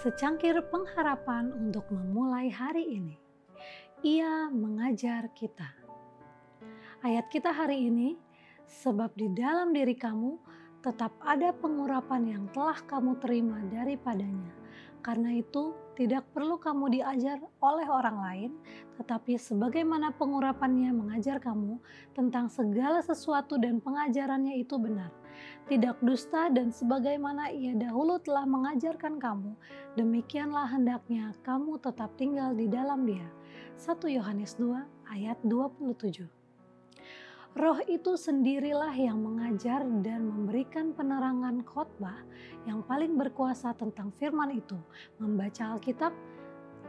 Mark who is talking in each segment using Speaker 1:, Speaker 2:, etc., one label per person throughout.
Speaker 1: secangkir pengharapan untuk memulai hari ini. Ia mengajar kita. Ayat kita hari ini, sebab di dalam diri kamu tetap ada pengurapan yang telah kamu terima daripadanya. Karena itu, tidak perlu kamu diajar oleh orang lain, tetapi sebagaimana pengurapannya mengajar kamu tentang segala sesuatu dan pengajarannya itu benar tidak dusta dan sebagaimana ia dahulu telah mengajarkan kamu, demikianlah hendaknya kamu tetap tinggal di dalam dia. 1 Yohanes 2 ayat 27 Roh itu sendirilah yang mengajar dan memberikan penerangan khotbah yang paling berkuasa tentang firman itu. Membaca Alkitab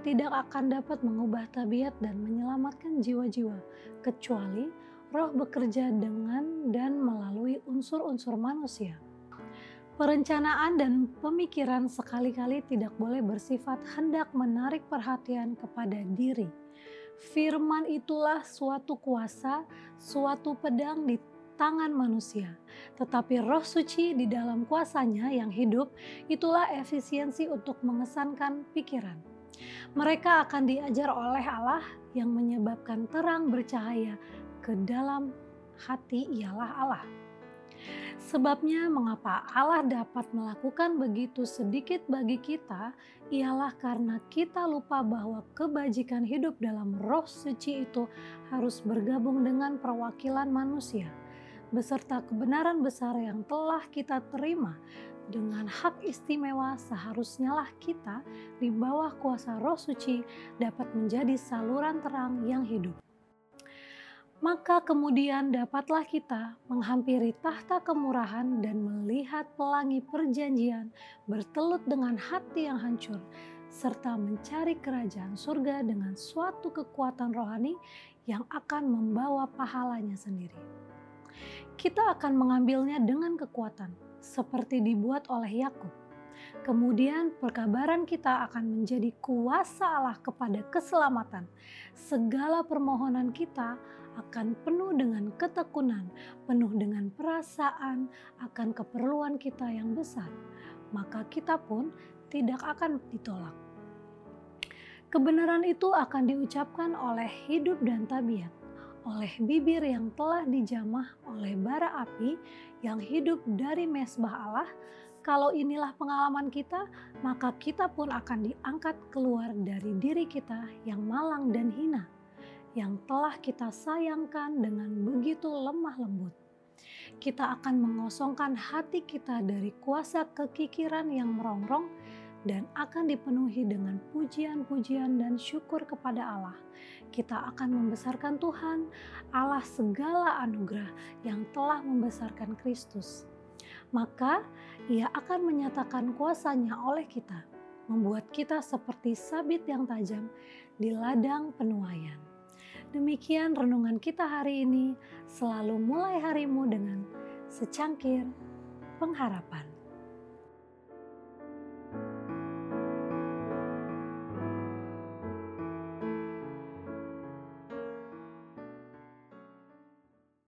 Speaker 1: tidak akan dapat mengubah tabiat dan menyelamatkan jiwa-jiwa, kecuali roh bekerja dengan dan melalui unsur-unsur manusia. Perencanaan dan pemikiran sekali-kali tidak boleh bersifat hendak menarik perhatian kepada diri. Firman itulah suatu kuasa, suatu pedang di tangan manusia. Tetapi roh suci di dalam kuasanya yang hidup, itulah efisiensi untuk mengesankan pikiran. Mereka akan diajar oleh Allah yang menyebabkan terang bercahaya ke dalam hati ialah Allah. Sebabnya mengapa Allah dapat melakukan begitu sedikit bagi kita ialah karena kita lupa bahwa kebajikan hidup dalam roh suci itu harus bergabung dengan perwakilan manusia beserta kebenaran besar yang telah kita terima. Dengan hak istimewa seharusnya lah kita di bawah kuasa roh suci dapat menjadi saluran terang yang hidup maka kemudian dapatlah kita menghampiri tahta kemurahan dan melihat pelangi perjanjian bertelut dengan hati yang hancur, serta mencari kerajaan surga dengan suatu kekuatan rohani yang akan membawa pahalanya sendiri. Kita akan mengambilnya dengan kekuatan, seperti dibuat oleh Yakub. Kemudian perkabaran kita akan menjadi kuasa Allah kepada keselamatan. Segala permohonan kita akan penuh dengan ketekunan, penuh dengan perasaan akan keperluan kita yang besar, maka kita pun tidak akan ditolak. Kebenaran itu akan diucapkan oleh hidup dan tabiat, oleh bibir yang telah dijamah oleh bara api yang hidup dari mesbah Allah. Kalau inilah pengalaman kita, maka kita pun akan diangkat keluar dari diri kita yang malang dan hina yang telah kita sayangkan dengan begitu lemah lembut. Kita akan mengosongkan hati kita dari kuasa kekikiran yang merongrong dan akan dipenuhi dengan pujian-pujian dan syukur kepada Allah. Kita akan membesarkan Tuhan, Allah segala anugerah yang telah membesarkan Kristus. Maka ia akan menyatakan kuasanya oleh kita, membuat kita seperti sabit yang tajam di ladang penuaian. Demikian renungan kita hari ini. Selalu mulai harimu dengan secangkir pengharapan.